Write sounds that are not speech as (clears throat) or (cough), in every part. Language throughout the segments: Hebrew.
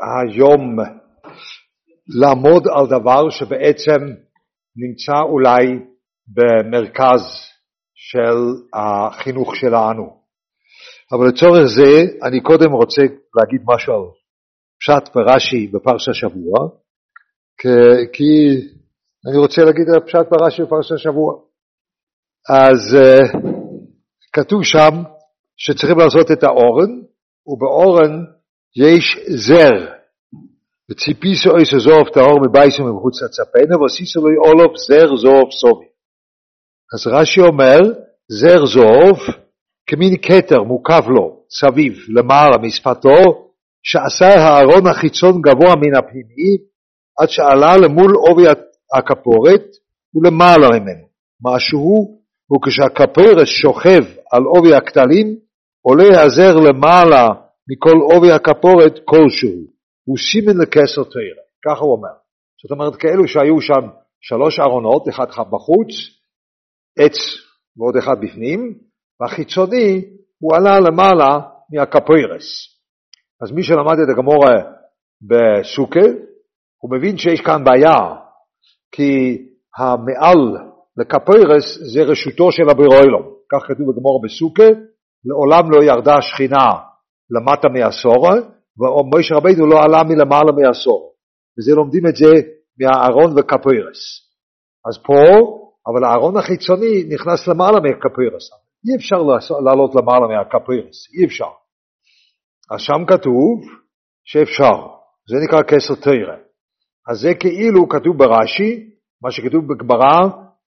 היום לעמוד על דבר שבעצם נמצא אולי במרכז של החינוך שלנו. אבל לצורך זה אני קודם רוצה להגיד משהו על פשט ברש"י בפרשת השבוע, כי אני רוצה להגיד על פשט ברש"י בפרשת השבוע. אז uh, כתוב שם שצריכים לעשות את האורן, ובאורן יש זר. וציפיסו איסו זוב טהור מבייסו מבחוץ לצפנו, ועשיסו לו אולוב זר זוב סובי. אז רש"י אומר, זר זוב כמין כתר מוקף לו סביב למעלה משפתו, שעשה הארון החיצון גבוה מן הפנימי, עד שעלה למול עובי הכפורת ולמעלה ממנו. משהו הוא כשהכפרת שוכב על עובי הכתלים, עולה הזר למעלה מכל עובי הכפורת כלשהו. הוא סימן לכסר תרא, ככה הוא אומר. זאת אומרת, כאלו שהיו שם שלוש ארונות, אחד בחוץ, עץ ועוד אחד בפנים, והחיצוני הוא עלה למעלה מהקפוירס. אז מי שלמד את הגמורה בסוכה, הוא מבין שיש כאן בעיה, כי המעל לקפוירס זה רשותו של הבירוילום. כך כתוב בגמורה בסוכה, לעולם לא ירדה שכינה למטה מעשור, ומשה רבינו לא עלה מלמעלה מעשור. וזה לומדים את זה מהארון וקפוירס. אז פה, אבל הארון החיצוני נכנס למעלה מהקפוירס. אי אפשר לעלות למעלה מהקפוירס, אי אפשר. אז שם כתוב שאפשר, זה נקרא כסר תרא. אז זה כאילו כתוב ברש"י, מה שכתוב בגמרא,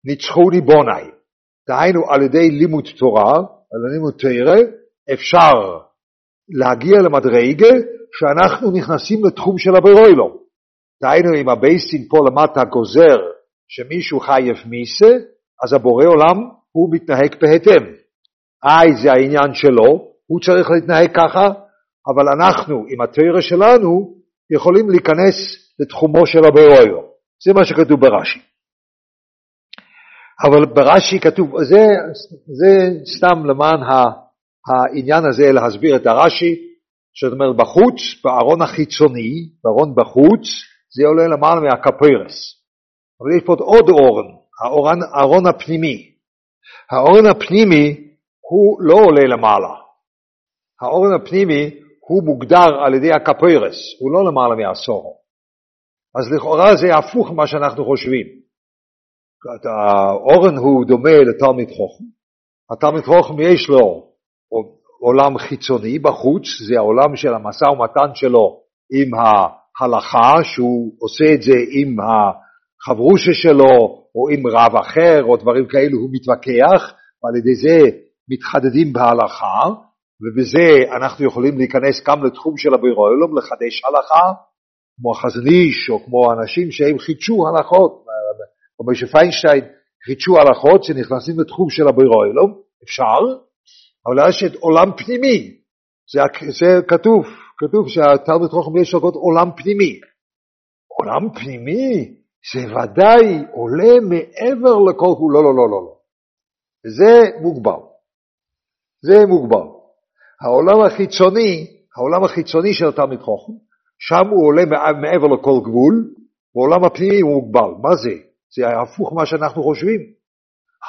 ניצחוני בוני. דהיינו על ידי לימוד תורה, על לימוד תרא, אפשר להגיע למדרגה שאנחנו נכנסים לתחום של הבירוילום. דהיינו אם הבייסטין פה למטה גוזר שמישהו חייב מיסה, אז הבורא עולם הוא מתנהג בהתאם. איי זה העניין שלו, הוא צריך להתנהג ככה, אבל אנחנו עם התרא שלנו יכולים להיכנס לתחומו של הבירוילום. זה מה שכתוב ברש"י. אבל ברש"י כתוב, זה, זה סתם למען העניין הזה להסביר את הרש"י, זאת אומרת בחוץ, בארון החיצוני, בארון בחוץ, זה עולה למעלה מהקפרס. אבל יש פה עוד אורן, האורן, הארון הפנימי. האורן הפנימי הוא לא עולה למעלה. האורן הפנימי הוא מוגדר על ידי הקפרס, הוא לא למעלה מעשור. אז לכאורה זה הפוך ממה שאנחנו חושבים. האורן הוא דומה לתלמיד חוכם. התלמיד חוכם יש לו עולם חיצוני בחוץ, זה העולם של המשא ומתן שלו עם ההלכה, שהוא עושה את זה עם החברושה שלו, או עם רב אחר, או דברים כאלו, הוא מתווכח, ועל ידי זה מתחדדים בהלכה, ובזה אנחנו יכולים להיכנס גם לתחום של הבירוילום, לחדש הלכה, כמו החזניש, או כמו אנשים שהם חידשו הלכות, כמו שפיינשטיין חידשו הלכות שנכנסים לתחום של הבירוילום, אפשר, אבל יש את עולם פנימי, זה, זה כתוב, כתוב שהתלמוד חוכם יש לו עולם פנימי. עולם פנימי זה ודאי עולה מעבר לכל הוא, לא, לא, לא, לא, לא. זה מוגבל. זה מוגבל. העולם החיצוני, העולם החיצוני של התלמיד חוכם, שם הוא עולה מעבר לכל גבול, בעולם הפנימי הוא מוגבל. מה זה? זה הפוך ממה שאנחנו חושבים.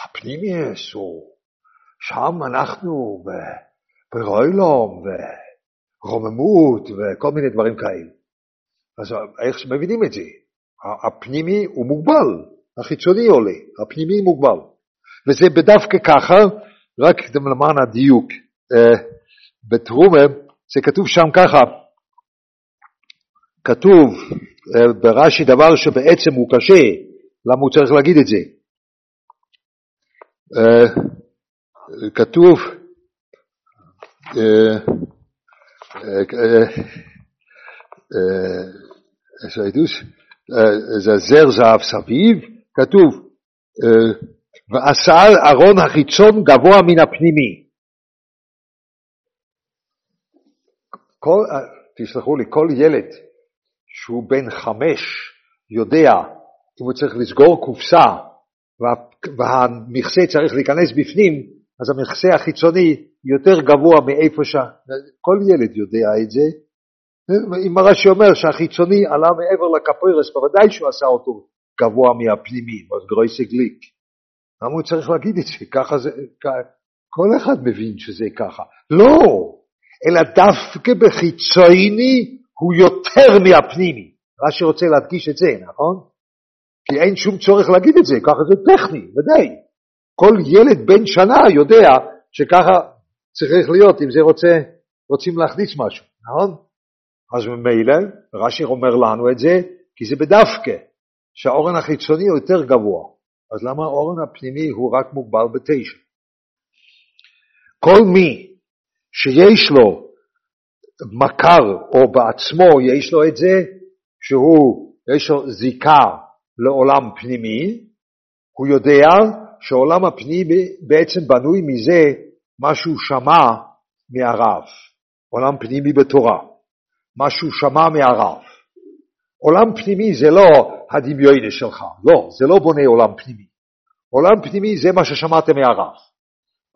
הפנימי הוא שם אנחנו ברוילום ורוממות וכל מיני דברים כאלה. אז איך מבינים את זה? הפנימי הוא מוגבל, החיצוני עולה, הפנימי מוגבל. וזה בדווקא ככה, רק למען הדיוק, אה, בתרומה זה כתוב שם ככה, כתוב אה, ברש"י דבר שבעצם הוא קשה, למה הוא צריך להגיד את זה? אה, כתוב, זה זר זהב סביב, כתוב, ועשה ארון החיצון גבוה מן הפנימי. כל, תסלחו לי, כל ילד שהוא בן חמש יודע אם הוא צריך לסגור קופסה והמכסה צריך להיכנס בפנים, אז המכסה החיצוני יותר גבוה מאיפה ש... כל ילד יודע את זה, אם הרש"י אומר שהחיצוני עלה מעבר לקפוירס, בוודאי שהוא עשה אותו גבוה מהפנימי, אז גרויסי גליק. למה הוא צריך להגיד את זה? ככה זה, כל אחד מבין שזה ככה. לא, אלא דווקא בחיצוני הוא יותר מהפנימי. רש"י רוצה להדגיש את זה, נכון? כי אין שום צורך להגיד את זה, ככה זה טכני, ודאי. כל ילד בן שנה יודע שככה צריך להיות אם זה רוצה, רוצים להכניס משהו, נכון? אז ממילא, רש"י אומר לנו את זה, כי זה בדווקא, שהאורן החיצוני הוא יותר גבוה. אז למה האורן הפנימי הוא רק מוגבל בתשע? כל מי שיש לו מכר או בעצמו יש לו את זה, שהוא, יש לו זיקה לעולם פנימי, הוא יודע שהעולם הפנימי בעצם בנוי מזה מה שהוא שמע מהרב, עולם פנימי בתורה, מה שהוא שמע מהרב. עולם פנימי זה לא הדמיון שלך, לא, זה לא בונה עולם פנימי. עולם פנימי זה מה ששמעת מהרב.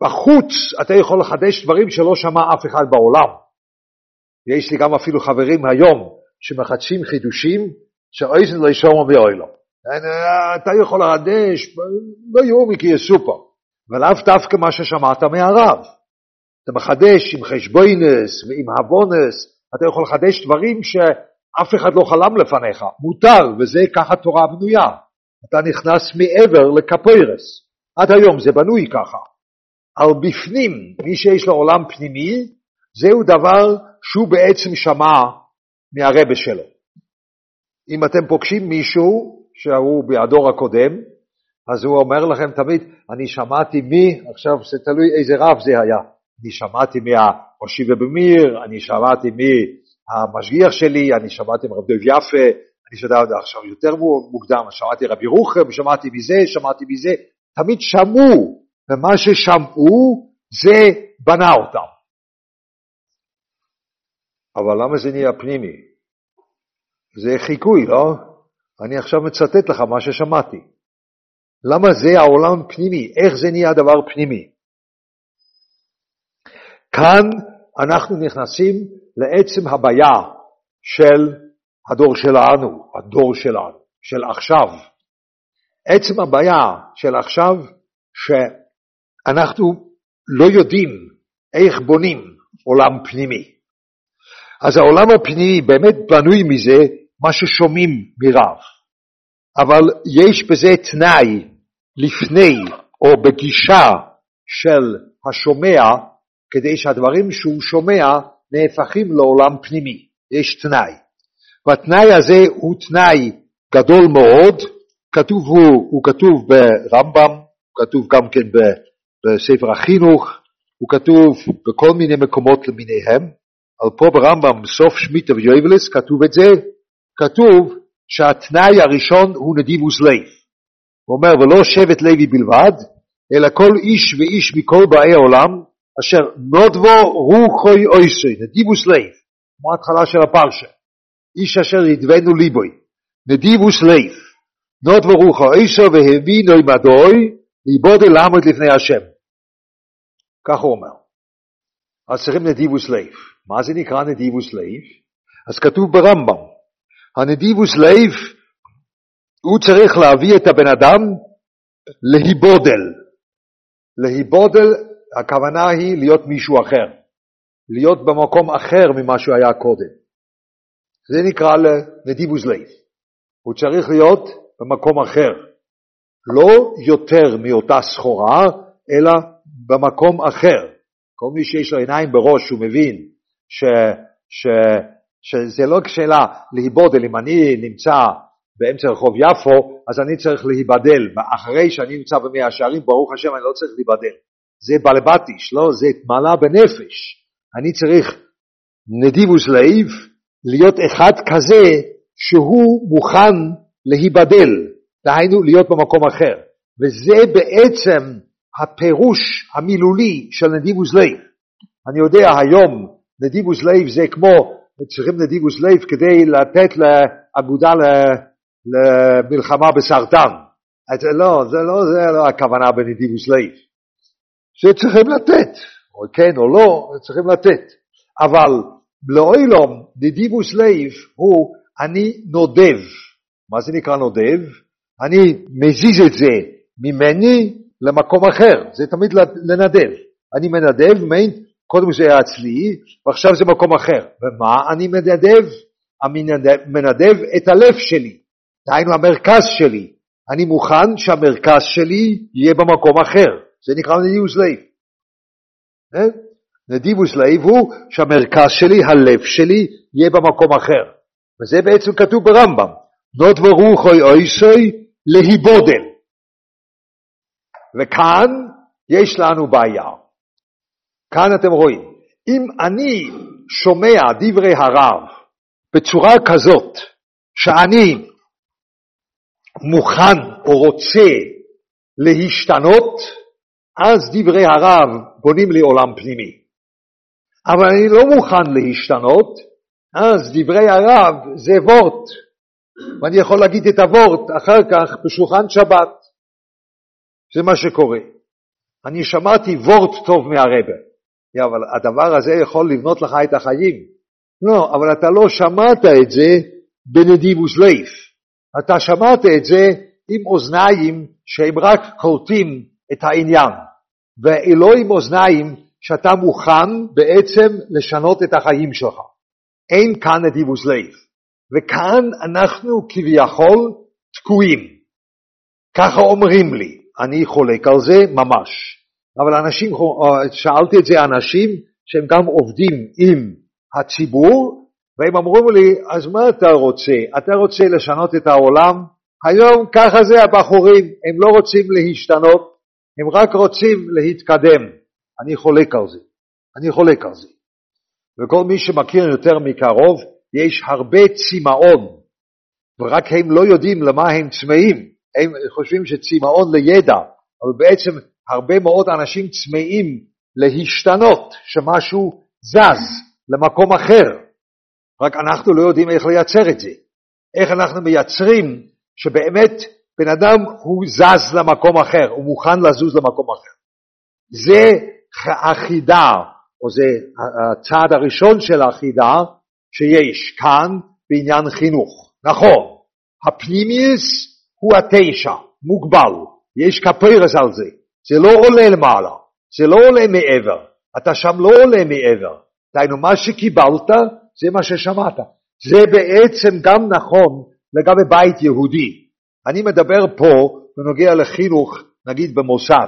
בחוץ אתה יכול לחדש דברים שלא שמע אף אחד בעולם. יש לי גם אפילו חברים היום שמחדשים חידושים שאויזן לא ישום ואוי אתה יכול לחדש, לא יאומי כי יסופר, ולאו דווקא מה ששמעת מהרב. אתה מחדש עם חשבוינס ועם הבונס, אתה יכול לחדש דברים שאף אחד לא חלם לפניך, מותר, וזה ככה תורה בנויה. אתה נכנס מעבר לקפוירס. עד היום זה בנוי ככה. על בפנים, מי שיש לו עולם פנימי, זהו דבר שהוא בעצם שמע מהרבה שלו. אם אתם פוגשים מישהו שהוא מהדור הקודם, אז הוא אומר לכם תמיד, אני שמעתי מי, עכשיו זה תלוי איזה רב זה היה, אני שמעתי מהראשי ובמיר, אני שמעתי מהמשגיח שלי, אני שמעתי מרב דב יפה, אני שמעתי עכשיו יותר מוקדם, שמעתי רבי רוחם, שמעתי מזה, שמעתי מזה, תמיד שמעו, ומה ששמעו זה בנה אותם. אבל למה זה נהיה פנימי? זה חיקוי, לא? אני עכשיו מצטט לך מה ששמעתי. למה זה העולם פנימי? איך זה נהיה דבר פנימי? כאן אנחנו נכנסים לעצם הבעיה של הדור שלנו, הדור שלנו, של עכשיו. עצם הבעיה של עכשיו, שאנחנו לא יודעים איך בונים עולם פנימי. אז העולם הפנימי באמת בנוי מזה מה ששומעים מרב, אבל יש בזה תנאי לפני או בגישה של השומע כדי שהדברים שהוא שומע נהפכים לעולם פנימי, יש תנאי. והתנאי הזה הוא תנאי גדול מאוד, כתוב הוא, הוא כתוב ברמב"ם, הוא כתוב גם כן בספר החינוך, הוא כתוב בכל מיני מקומות למיניהם, אבל פה ברמב"ם בסוף שמיטה ויובלס כתוב את זה, כתוב שהתנאי הראשון הוא נדיבוס לב. הוא אומר, ולא שבט לוי בלבד, אלא כל איש ואיש מכל באי העולם, אשר נודבו רוחוי אויסוי, נדיבוס לב, כמו ההתחלה של הפרשה. איש אשר ידבנו ליבוי, נדיבוס לב, נודבו רוחו אויסו והבינוי מדוי, ליבודו לעמוד לפני השם. כך הוא אומר. אז צריכים נדיבוס לב. מה זה נקרא נדיבוס לב? אז כתוב ברמב"ם, הנדיבוס לב, הוא צריך להביא את הבן אדם להיבודל. להיבודל, הכוונה היא להיות מישהו אחר. להיות במקום אחר ממה שהוא היה קודם. זה נקרא לנדיבוס לב. הוא צריך להיות במקום אחר. לא יותר מאותה סחורה, אלא במקום אחר. כל מי שיש לו עיניים בראש, הוא מבין ש, ש, שזה לא שאלה להיבודל, אם אני נמצא באמצע רחוב יפו, אז אני צריך להיבדל. אחרי שאני נמצא במאה השערים, ברוך השם, אני לא צריך להיבדל. זה בלבטיש, לא? זה מעלה בנפש. אני צריך נדיבוס לאיב, להיות אחד כזה שהוא מוכן להיבדל, דהיינו להיות במקום אחר. וזה בעצם הפירוש המילולי של נדיבוס לב. אני יודע היום, נדיבוס לב זה כמו, צריכים נדיבוס לב כדי לתת לאגודה למלחמה בסרטן. לא, זה לא, זה לא הכוונה בנדיבוס לב. שצריכים לתת, או כן או לא, צריכים לתת. אבל לעולם נדיבוס לב הוא אני נודב. מה זה נקרא נודב? אני מזיז את זה ממני למקום אחר, זה תמיד לנדב. אני מנדב, מיין, קודם זה היה אצלי, ועכשיו זה מקום אחר. ומה אני מנדב? אני מנדב את הלב שלי, דהיינו המרכז שלי. אני מוכן שהמרכז שלי יהיה במקום אחר, זה נקרא נדיבוס לב. אה? נדיבוס לב הוא שהמרכז שלי, הלב שלי, יהיה במקום אחר. וזה בעצם כתוב ברמב"ם, נוד ורוחוי אויסוי להיבודל. וכאן יש לנו בעיה. כאן אתם רואים, אם אני שומע דברי הרב בצורה כזאת שאני מוכן או רוצה להשתנות, אז דברי הרב בונים לי עולם פנימי. אבל אני לא מוכן להשתנות, אז דברי הרב זה וורט, ואני יכול להגיד את הוורט אחר כך בשולחן שבת. זה מה שקורה. אני שמעתי וורט טוב מהרבה, אבל הדבר הזה יכול לבנות לך את החיים. לא, אבל אתה לא שמעת את זה בנדיבוס לייף. אתה שמעת את זה עם אוזניים שהם רק קולטים את העניין, ולא עם אוזניים שאתה מוכן בעצם לשנות את החיים שלך. אין כאן נדיבוס לב. וכאן אנחנו כביכול תקועים. ככה אומרים לי, אני חולק על זה ממש. אבל אנשים, אה, שאלתי את זה אנשים שהם גם עובדים עם הציבור, והם אמרו לי, אז מה אתה רוצה? אתה רוצה לשנות את העולם? היום ככה זה הבחורים, הם לא רוצים להשתנות, הם רק רוצים להתקדם. אני חולק על זה. אני חולק על זה. וכל מי שמכיר יותר מקרוב, יש הרבה צמאון, ורק הם לא יודעים למה הם צמאים. הם חושבים שצמאון לידע, אבל בעצם הרבה מאוד אנשים צמאים להשתנות, שמשהו זז למקום אחר. רק אנחנו לא יודעים איך לייצר את זה. איך אנחנו מייצרים שבאמת בן אדם הוא זז למקום אחר, הוא מוכן לזוז למקום אחר. זה החידה, או זה הצעד הראשון של החידה שיש כאן בעניין חינוך. נכון, הפנימיוס הוא התשע, מוגבל, יש כפרס על זה, זה לא עולה למעלה, זה לא עולה מעבר, אתה שם לא עולה מעבר, דהיינו מה שקיבלת זה מה ששמעת. זה בעצם גם נכון לגבי בית יהודי. אני מדבר פה בנוגע לחינוך, נגיד במוסד,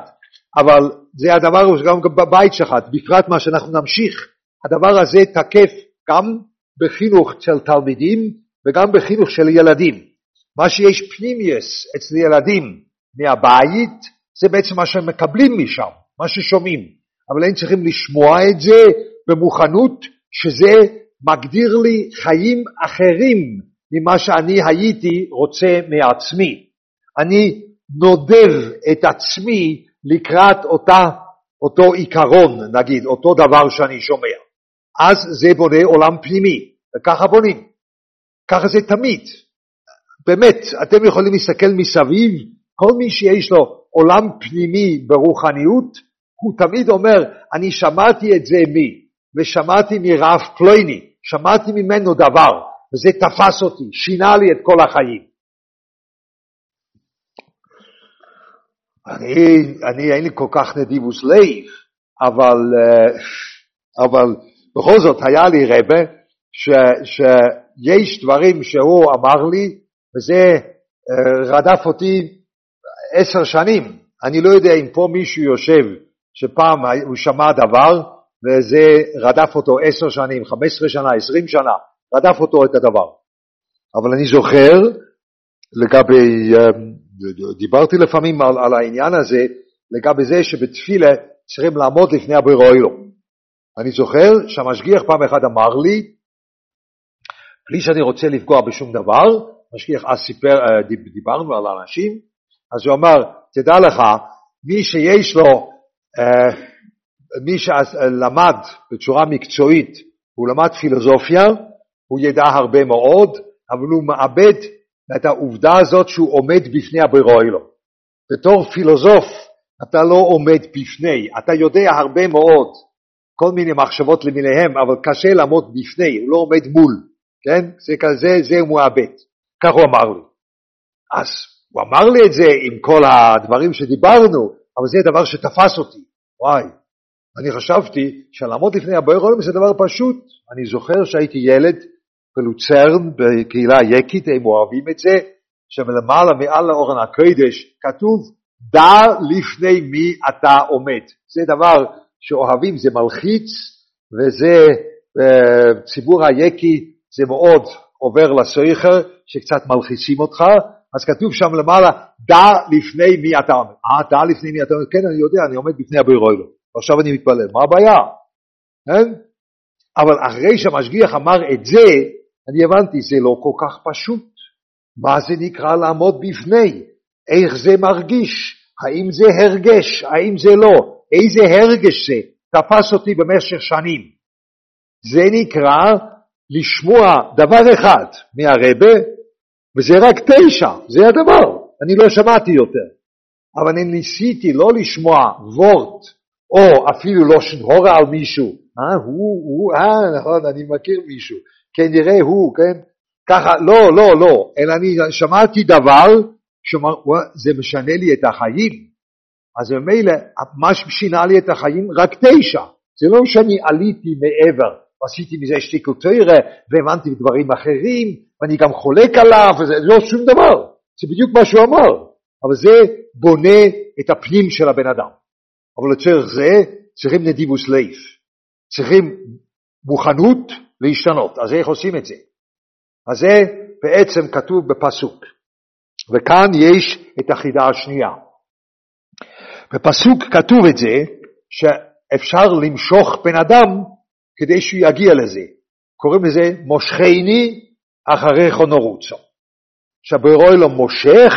אבל זה הדבר גם בבית שלך, בפרט מה שאנחנו נמשיך, הדבר הזה תקף גם בחינוך של תלמידים וגם בחינוך של ילדים. מה שיש פנימיוס אצל ילדים מהבית, זה בעצם מה שהם מקבלים משם, מה ששומעים. אבל הם צריכים לשמוע את זה במוכנות, שזה מגדיר לי חיים אחרים ממה שאני הייתי רוצה מעצמי. אני נודב את עצמי לקראת אותה, אותו עיקרון, נגיד, אותו דבר שאני שומע. אז זה בונה עולם פנימי, וככה בונים. ככה זה תמיד. באמת, אתם יכולים להסתכל מסביב, כל מי שיש לו עולם פנימי ברוחניות, הוא תמיד אומר, אני שמעתי את זה מי? ושמעתי מרב פלויני, שמעתי ממנו דבר, וזה תפס אותי, שינה לי את כל החיים. אני, אני אין לי כל כך נדיבוס לב, אבל, אה, אבל בכל זאת היה לי רבה ש, שיש דברים שהוא אמר לי, וזה אה, רדף אותי עשר שנים. אני לא יודע אם פה מישהו יושב שפעם הוא שמע דבר וזה רדף אותו עשר שנים, חמש עשרה שנה, עשרים שנה, רדף אותו את הדבר. אבל אני זוכר לגבי, אה, דיברתי לפעמים על, על העניין הזה, לגבי זה שבתפילה צריכים לעמוד לפני הבורא אני זוכר שהמשגיח פעם אחת אמר לי, בלי שאני רוצה לפגוע בשום דבר, משגיח אז סיפר, אה, דיברנו על אנשים, אז הוא אמר, תדע לך, מי שיש לו, אה, מי שלמד בצורה מקצועית, הוא למד פילוסופיה, הוא ידע הרבה מאוד, אבל הוא מאבד את העובדה הזאת שהוא עומד בפני הבורא אלו. בתור פילוסוף אתה לא עומד בפני, אתה יודע הרבה מאוד, כל מיני מחשבות למיניהם, אבל קשה לעמוד בפני, הוא לא עומד מול, כן? זה כזה, זה מאבד. כך הוא אמר לי. אז הוא אמר לי את זה עם כל הדברים שדיברנו, אבל זה דבר שתפס אותי. וואי, אני חשבתי שלעמוד לפני הבוער עולם זה דבר פשוט. אני זוכר שהייתי ילד בלוצרן, בקהילה יקית, הם אוהבים את זה, שמלמעלה מעל לאורן הקודש כתוב, דע לפני מי אתה עומד. זה דבר שאוהבים, זה מלחיץ, וזה, אה, ציבור היקי, זה מאוד עובר לסויכר, שקצת מלחיצים אותך, אז כתוב שם למעלה, דע לפני מי אתה עומד. אה, דע לפני מי אתה עומד? כן, אני יודע, אני עומד בפני הבוירוילו. ועכשיו אני מתפלל, מה הבעיה? כן? אבל אחרי שהמשגיח אמר את זה, אני הבנתי, זה לא כל כך פשוט. מה זה נקרא לעמוד בפני? איך זה מרגיש? האם זה הרגש? האם זה לא? איזה הרגש זה? תפס אותי במשך שנים. זה נקרא לשמוע דבר אחד מהרבה, וזה רק תשע, זה הדבר. אני לא שמעתי יותר. אבל אני ניסיתי לא לשמוע וורט, או אפילו לא שנהורה על מישהו. אה, הוא, הוא, אה, נכון, אני מכיר מישהו. כנראה הוא, כן? ככה, לא, לא, לא, אלא אני שמעתי דבר שזה משנה לי את החיים. אז ממילא, מה ששינה לי את החיים? רק תשע. זה לא שאני עליתי מעבר, ועשיתי מזה שטיקוטוירה, והבנתי דברים אחרים, ואני גם חולק עליו, וזה לא שום דבר. זה בדיוק מה שהוא אמר. אבל זה בונה את הפנים של הבן אדם. אבל לצורך זה צריכים נדיבוס לב. צריכים מוכנות להשתנות. אז איך עושים את זה? אז זה בעצם כתוב בפסוק. וכאן יש את החידה השנייה. בפסוק כתוב את זה שאפשר למשוך בן אדם כדי שהוא יגיע לזה. קוראים לזה מושכני אחרי חונורוצו. שהבוירוילו מושך,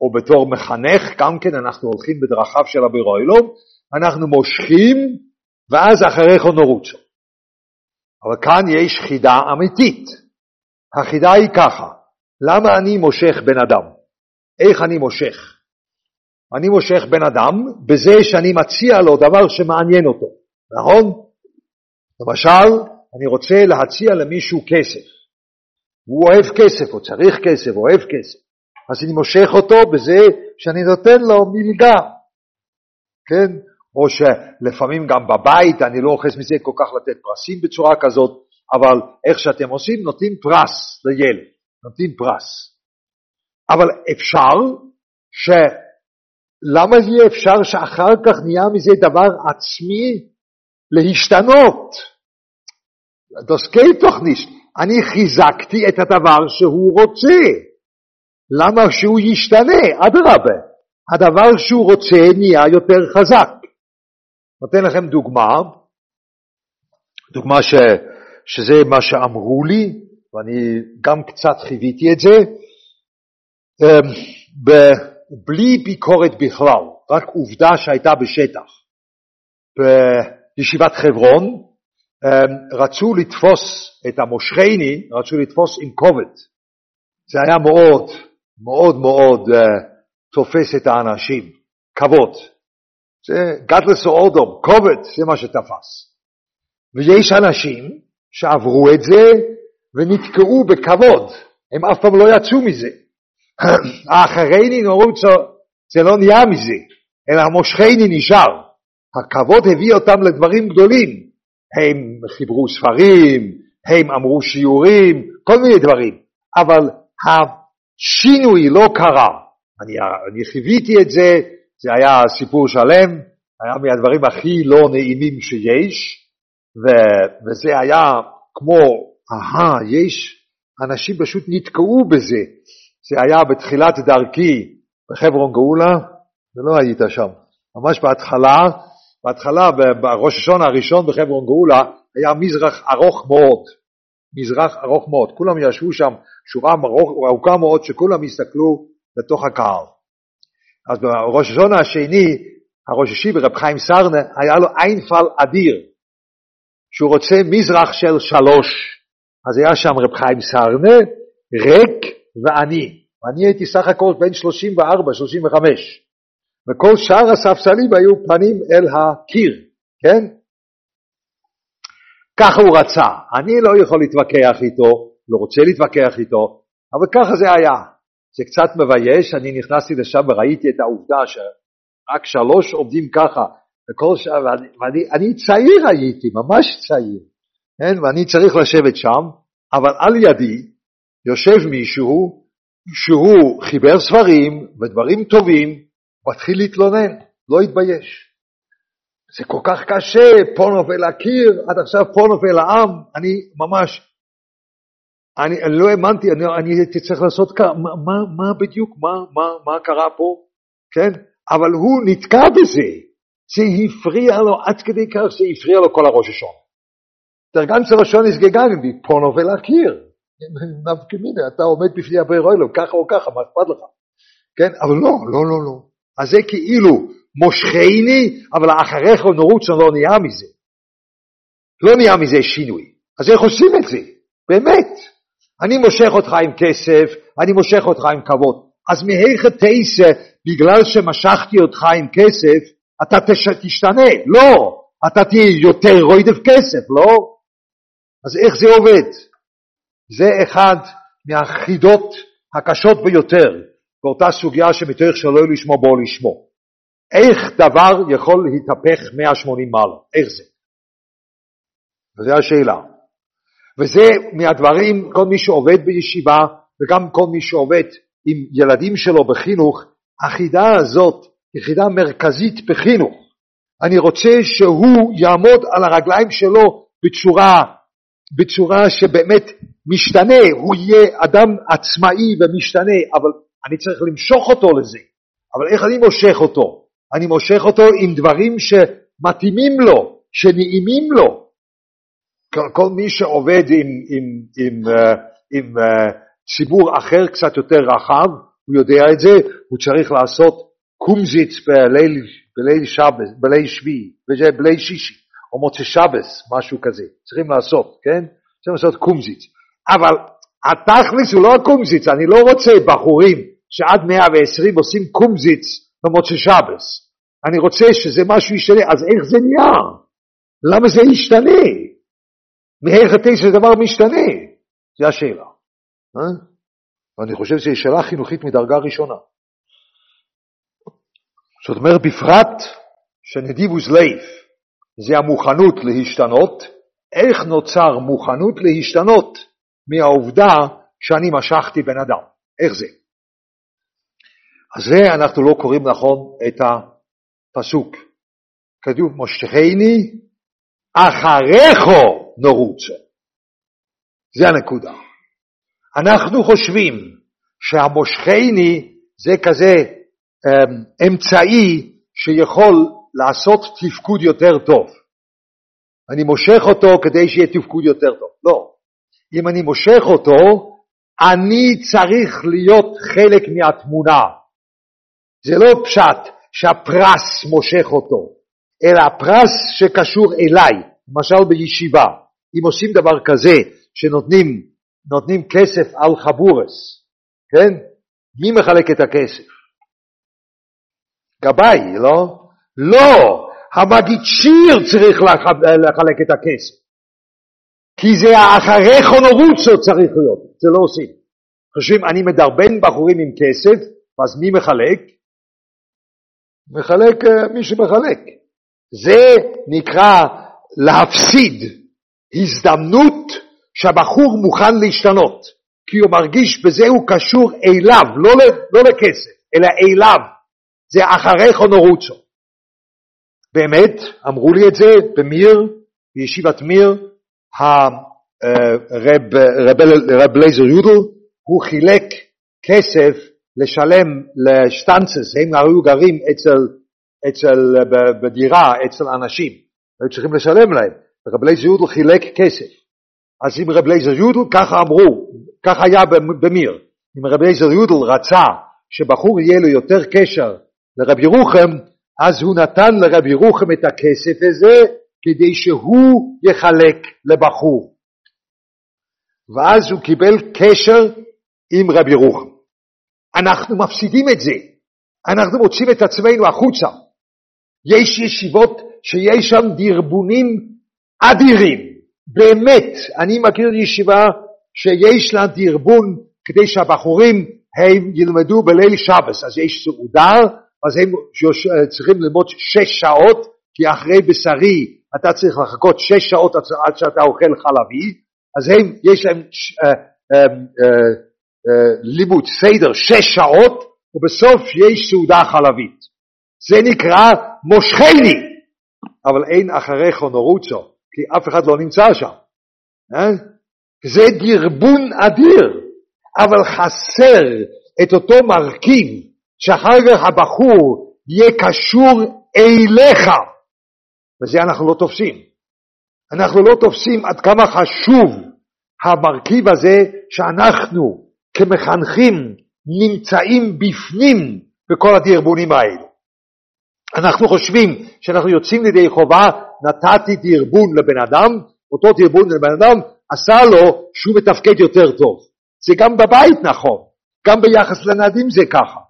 או בתור מחנך, גם כן אנחנו הולכים בדרכיו של הבוירוילו, אנחנו מושכים, ואז אחרי חונורוצו. אבל כאן יש חידה אמיתית. החידה היא ככה, למה אני מושך בן אדם? איך אני מושך? אני מושך בן אדם בזה שאני מציע לו דבר שמעניין אותו, נכון? למשל, אני רוצה להציע למישהו כסף. הוא אוהב כסף, הוא צריך כסף, הוא אוהב כסף. אז אני מושך אותו בזה שאני נותן לו מלגה, כן? או שלפעמים גם בבית, אני לא אוחז מזה כל כך לתת פרסים בצורה כזאת, אבל איך שאתם עושים, נותנים פרס לילד, נותנים פרס. אבל אפשר ש... למה יהיה אפשר שאחר כך נהיה מזה דבר עצמי להשתנות? Das geht doch nicht. אני חיזקתי את הדבר שהוא רוצה. למה שהוא ישתנה? אדרבה. הדבר שהוא רוצה נהיה יותר חזק. נותן לכם דוגמה, דוגמה ש, שזה מה שאמרו לי, ואני גם קצת חיוויתי את זה, אמ, בלי ביקורת בכלל, רק עובדה שהייתה בשטח. בישיבת חברון רצו לתפוס את המושכני, רצו לתפוס עם כובד. זה היה מאוד, מאוד מאוד uh, תופס את האנשים, כבוד. זה גדלס או אודום, כובד, זה מה שתפס. ויש אנשים שעברו את זה ונתקעו בכבוד, הם אף פעם לא יצאו מזה. (clears throat) האחריני נורו, זה לא נהיה מזה, אלא המושכני נשאר. הכבוד הביא אותם לדברים גדולים. הם חיברו ספרים, הם אמרו שיעורים, כל מיני דברים, אבל השינוי לא קרה. אני, אני חיוויתי את זה, זה היה סיפור שלם, היה מהדברים הכי לא נעימים שיש, ו, וזה היה כמו, אהה, יש, אנשים פשוט נתקעו בזה. זה היה בתחילת דרכי בחברון גאולה, ולא היית שם. ממש בהתחלה, בהתחלה, בראש השון הראשון בחברון גאולה, היה מזרח ארוך מאוד, מזרח ארוך מאוד. כולם ישבו שם שורה ארוכה מאוד, שכולם הסתכלו לתוך הקהל. אז בראש השונה השני, הראש השיב רב חיים סרנה, היה לו איינפל אדיר, שהוא רוצה מזרח של שלוש. אז היה שם רב חיים סרנה, ריק ואני. ואני הייתי סך הכל בין 34, 35. וכל שאר הספסלים היו פנים אל הקיר, כן? ככה הוא רצה. אני לא יכול להתווכח איתו, לא רוצה להתווכח איתו, אבל ככה זה היה. זה קצת מבייש, אני נכנסתי לשם וראיתי את העובדה שרק שלוש עובדים ככה, וכל ש... ואני, ואני אני צעיר הייתי, ממש צעיר, כן? ואני צריך לשבת שם, אבל על ידי יושב מישהו שהוא חיבר ספרים ודברים טובים, מתחיל להתלונן, לא התבייש. זה כל כך קשה, פה נופל הקיר, עד עכשיו פה נופל העם, אני ממש, אני, אני לא האמנתי, אני, הייתי צריך לעשות ככה, מה, מה, מה בדיוק, מה, מה, מה קרה פה, כן? אבל הוא נתקע בזה, זה הפריע לו עד כדי כך שזה הפריע לו כל הראש השון. Der ganze Roshon ist gegangen, wie פונו ולקיר. נפקמינה, אתה עומד בפני הברירה אלו, ככה או ככה, מה אכפת לך? כן? אבל לא, לא, לא, לא. אז זה כאילו מושכני, אבל אחריך נרוצו לא נהיה מזה. לא נהיה מזה שינוי. אז איך עושים את זה? באמת. אני מושך אותך עם כסף, אני מושך אותך עם כבוד. אז מהיכא תעשה, בגלל שמשכתי אותך עם כסף, אתה תש... תשתנה. לא, אתה תהיה יותר רוידף כסף, לא? אז איך זה עובד? זה אחד מהחידות הקשות ביותר באותה סוגיה שמתוך שלא לשמו בו לשמו. איך דבר יכול להתהפך 180 מעלה? איך זה? וזו השאלה. וזה מהדברים, כל מי שעובד בישיבה וגם כל מי שעובד עם ילדים שלו בחינוך, החידה הזאת היא חידה מרכזית בחינוך. אני רוצה שהוא יעמוד על הרגליים שלו בצורה, בצורה שבאמת משתנה, הוא יהיה אדם עצמאי ומשתנה, אבל אני צריך למשוך אותו לזה. אבל איך אני מושך אותו? אני מושך אותו עם דברים שמתאימים לו, שנעימים לו. כל, כל מי שעובד עם, עם, עם, אה, עם uh, ציבור אחר קצת יותר רחב, הוא יודע את זה, הוא צריך לעשות קומזיץ בליל, בליל, שבס, בליל שביעי, בליל שישי, או מוצא שבס, משהו כזה, צריכים לעשות, כן? צריכים לעשות קומזיץ. אבל התכלס הוא לא הקומזיץ, אני לא רוצה בחורים שעד 120 עושים קומזיץ במוצא שבס. אני רוצה שזה משהו ישתנה, אז איך זה נהיה? למה זה ישתנה? מאיך התשע דבר משתנה? זו השאלה. אה? ואני חושב שזו שאלה חינוכית מדרגה ראשונה. זאת אומרת, בפרט שנדיבוס לייף זה המוכנות להשתנות, איך נוצר מוכנות להשתנות מהעובדה שאני משכתי בן אדם? איך זה? אז זה אנחנו לא קוראים נכון את הפסוק. כתוב מושכני אחריכו נרוצו. זה הנקודה. אנחנו חושבים שהמושכני זה כזה אמ, אמצעי שיכול לעשות תפקוד יותר טוב. אני מושך אותו כדי שיהיה תפקוד יותר טוב. לא. אם אני מושך אותו, אני צריך להיות חלק מהתמונה. זה לא פשט שהפרס מושך אותו, אלא הפרס שקשור אליי, למשל בישיבה. אם עושים דבר כזה, שנותנים כסף על חבורס, כן? מי מחלק את הכסף? גבאי, לא? לא, המגיד שיר צריך לחלק את הכסף. כי זה אחרי חונורוצו צריך להיות, זה לא עושים. חושבים, אני מדרבן בחורים עם כסף, אז מי מחלק? מחלק uh, מי שמחלק. זה נקרא להפסיד הזדמנות שהבחור מוכן להשתנות, כי הוא מרגיש בזה הוא קשור אליו, לא, לא לכסף, אלא אליו. זה אחרי חונורוצו. באמת, אמרו לי את זה במיר, בישיבת מיר, הרב רב לייזר יודל, הוא חילק כסף לשלם לשטנצס, הם היו גרים אצל, אצל, בדירה אצל אנשים, היו צריכים לשלם להם, רב לייזר יודל חילק כסף. אז אם רב לייזר יודל, ככה אמרו, ככה היה במיר, אם רב לייזר יודל רצה שבחור יהיה לו יותר קשר לרב ירוחם, אז הוא נתן לרב ירוחם את הכסף הזה כדי שהוא יחלק לבחור. ואז הוא קיבל קשר עם רב ירוחם. אנחנו מפסידים את זה. אנחנו מוצאים את עצמנו החוצה. יש ישיבות שיש שם דרבונים אדירים, באמת, אני מכיר ישיבה שיש לה דרבון כדי שהבחורים הם ילמדו בליל שבס, אז יש סעודה, אז הם צריכים ללמוד שש שעות, כי אחרי בשרי אתה צריך לחכות שש שעות עד שאתה אוכל חלבי, אז הם, יש להם אה, אה, אה, אה, לימוד סדר שש שעות, ובסוף יש סעודה חלבית. זה נקרא מושכני, אבל אין אחריך נורוצו, כי אף אחד לא נמצא שם. אה? זה דרבון אדיר, אבל חסר את אותו מרכיב שאחר כך הבחור יהיה קשור אליך, וזה אנחנו לא תופסים. אנחנו לא תופסים עד כמה חשוב המרכיב הזה שאנחנו כמחנכים נמצאים בפנים בכל הדרבונים האלה. אנחנו חושבים שאנחנו יוצאים לידי חובה, נתתי דרבון לבן אדם, אותו דרבון לבן אדם עשה לו שהוא מתפקד יותר טוב. זה גם בבית נכון, גם ביחס לנדים זה ככה.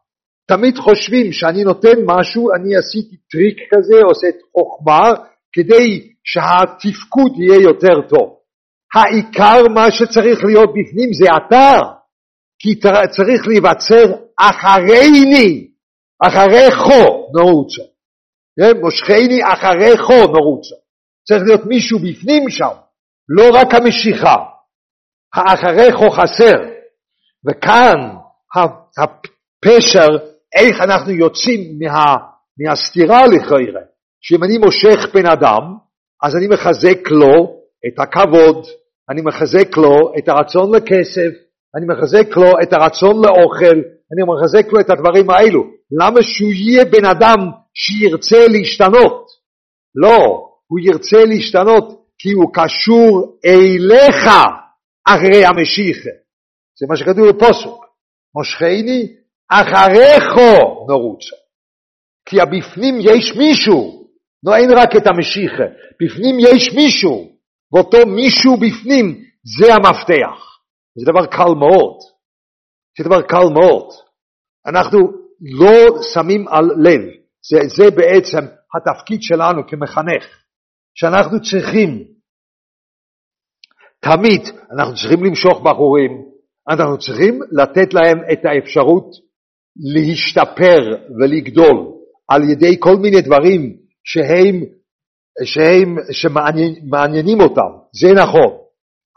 תמיד חושבים שאני נותן משהו, אני עשיתי טריק כזה, עושה את חוכמה, כדי שהתפקוד יהיה יותר טוב. העיקר מה שצריך להיות בפנים זה אתה, כי צריך להיווצר אחריני, אחריכו נרוצה. כן? מושכני אחריכו נרוצה. צריך להיות מישהו בפנים שם, לא רק המשיכה. האחריכו חסר. וכאן הפשר, איך אנחנו יוצאים מה, מהסתירה לכאורה, שאם אני מושך בן אדם, אז אני מחזק לו את הכבוד, אני מחזק לו את הרצון לכסף, אני מחזק לו את הרצון לאוכל, אני מחזק לו את הדברים האלו. למה שהוא יהיה בן אדם שירצה להשתנות? לא, הוא ירצה להשתנות כי הוא קשור אליך אחרי המשיחה. זה מה שכתוב בפוסוק. מושכני אחריכו נרוצה. כי הבפנים יש מישהו, לא אין רק את המשיחה, בפנים יש מישהו, ואותו מישהו בפנים זה המפתח. זה דבר קל מאוד. זה דבר קל מאוד. אנחנו לא שמים על לב, זה, זה בעצם התפקיד שלנו כמחנך, שאנחנו צריכים, תמיד אנחנו צריכים למשוך בחורים, אנחנו צריכים לתת להם את האפשרות להשתפר ולגדול על ידי כל מיני דברים שהם, שהם שמעניינים אותם, זה נכון,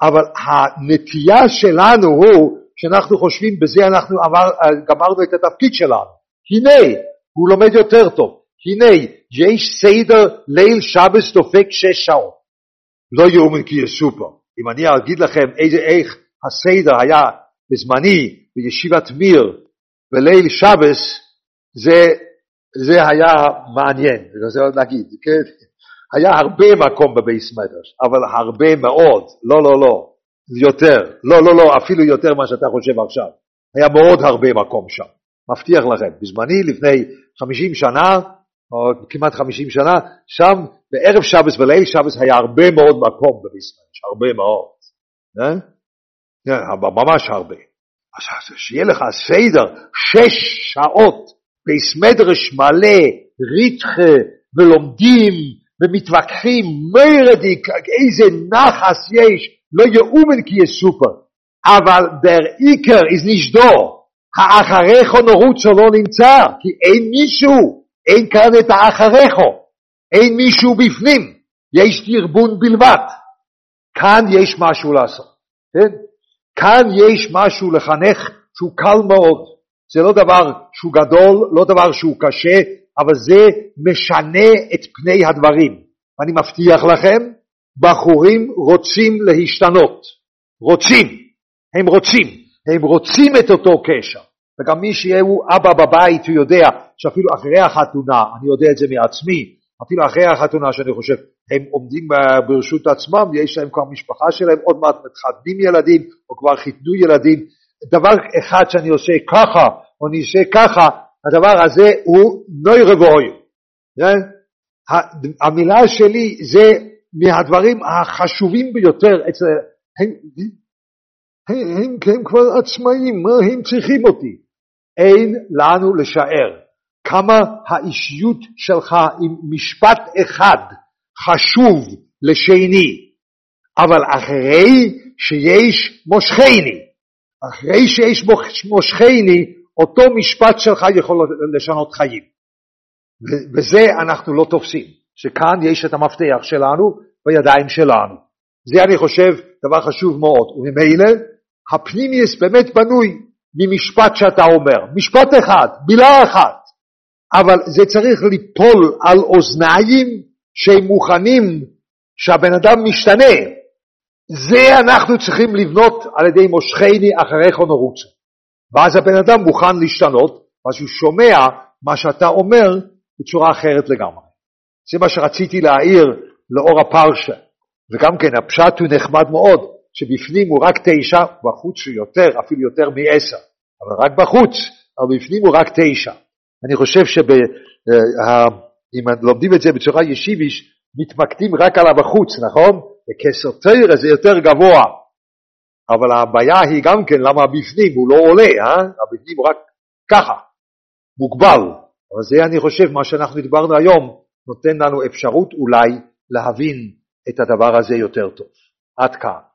אבל הנטייה שלנו הוא שאנחנו חושבים בזה אנחנו עבר, גמרנו את התפקיד שלנו. הנה, הוא לומד יותר טוב. הנה, יש סדר ליל שבס דופק שש שעות. לא יאומן כי יסופר. אם אני אגיד לכם איזה, איך הסדר היה בזמני בישיבת מיר בליל שבס, זה, זה היה מעניין, זה עוד להגיד, כן? היה הרבה מקום בבייס מדרש, אבל הרבה מאוד, לא, לא, לא, יותר, לא, לא, לא, אפילו יותר ממה שאתה חושב עכשיו. היה מאוד הרבה מקום שם, מבטיח לכם. בזמני, לפני 50 שנה, או כמעט 50 שנה, שם בערב שבס וליל שבס היה הרבה מאוד מקום בבייס מדרש, הרבה מאוד. אה? אה ממש הרבה. אז שיהיה לך סדר, שש שעות, בייס מדרש מלא, ריתחה, ולומדים, ומתווכחים, מרדיק, איזה נחס יש, לא יאומן כי יסופר. אבל דר איקר איז נשדו, האחריכו נורוצו לא נמצא, כי אין מישהו, אין כאן את האחריכו, אין מישהו בפנים, יש תרבון בלבד. כאן יש משהו לעשות, כן? כאן יש משהו לחנך שהוא קל מאוד, זה לא דבר שהוא גדול, לא דבר שהוא קשה, אבל זה משנה את פני הדברים. ואני מבטיח לכם, בחורים רוצים להשתנות. רוצים. הם רוצים. הם רוצים את אותו קשר. וגם מי שהוא אבא בבית הוא יודע שאפילו אחרי החתונה, אני יודע את זה מעצמי, אפילו אחרי החתונה שאני חושב, הם עומדים ברשות עצמם, יש להם כבר משפחה שלהם, עוד מעט מתחתנים ילדים, או כבר חיתנו ילדים. דבר אחד שאני עושה ככה, או אני עושה ככה, הדבר הזה הוא נוי רבוי. כן? המילה שלי זה מהדברים החשובים ביותר אצל... הם, הם, הם, הם כבר עצמאים, מה הם צריכים אותי? אין לנו לשער כמה האישיות שלך עם משפט אחד חשוב לשני. אבל אחרי שיש מושכני, אחרי שיש מושכני, אותו משפט שלך יכול לשנות חיים. וזה אנחנו לא תופסים, שכאן יש את המפתח שלנו בידיים שלנו. זה אני חושב דבר חשוב מאוד, וממילא הפנימיוס באמת בנוי ממשפט שאתה אומר, משפט אחד, מילה אחת, אבל זה צריך ליפול על אוזניים שהם מוכנים שהבן אדם משתנה. זה אנחנו צריכים לבנות על ידי מושכני אחריך נרוצה. ואז הבן אדם מוכן להשתנות, ואז הוא שומע מה שאתה אומר בצורה אחרת לגמרי. זה מה שרציתי להעיר לאור הפרשה. וגם כן הפשט הוא נחמד מאוד, שבפנים הוא רק תשע, בחוץ הוא יותר, אפילו יותר מעשר. אבל רק בחוץ, אבל בפנים הוא רק תשע. אני חושב שאם אה, לומדים את זה בצורה ישיביש, מתמקדים רק על הבחוץ, נכון? וכסר תרא זה יותר גבוה. אבל הבעיה היא גם כן למה הבפנים הוא לא עולה, אה? הבפנים הוא רק ככה, מוגבל. אבל זה אני חושב, מה שאנחנו דיברנו היום, נותן לנו אפשרות אולי להבין את הדבר הזה יותר טוב. עד כאן.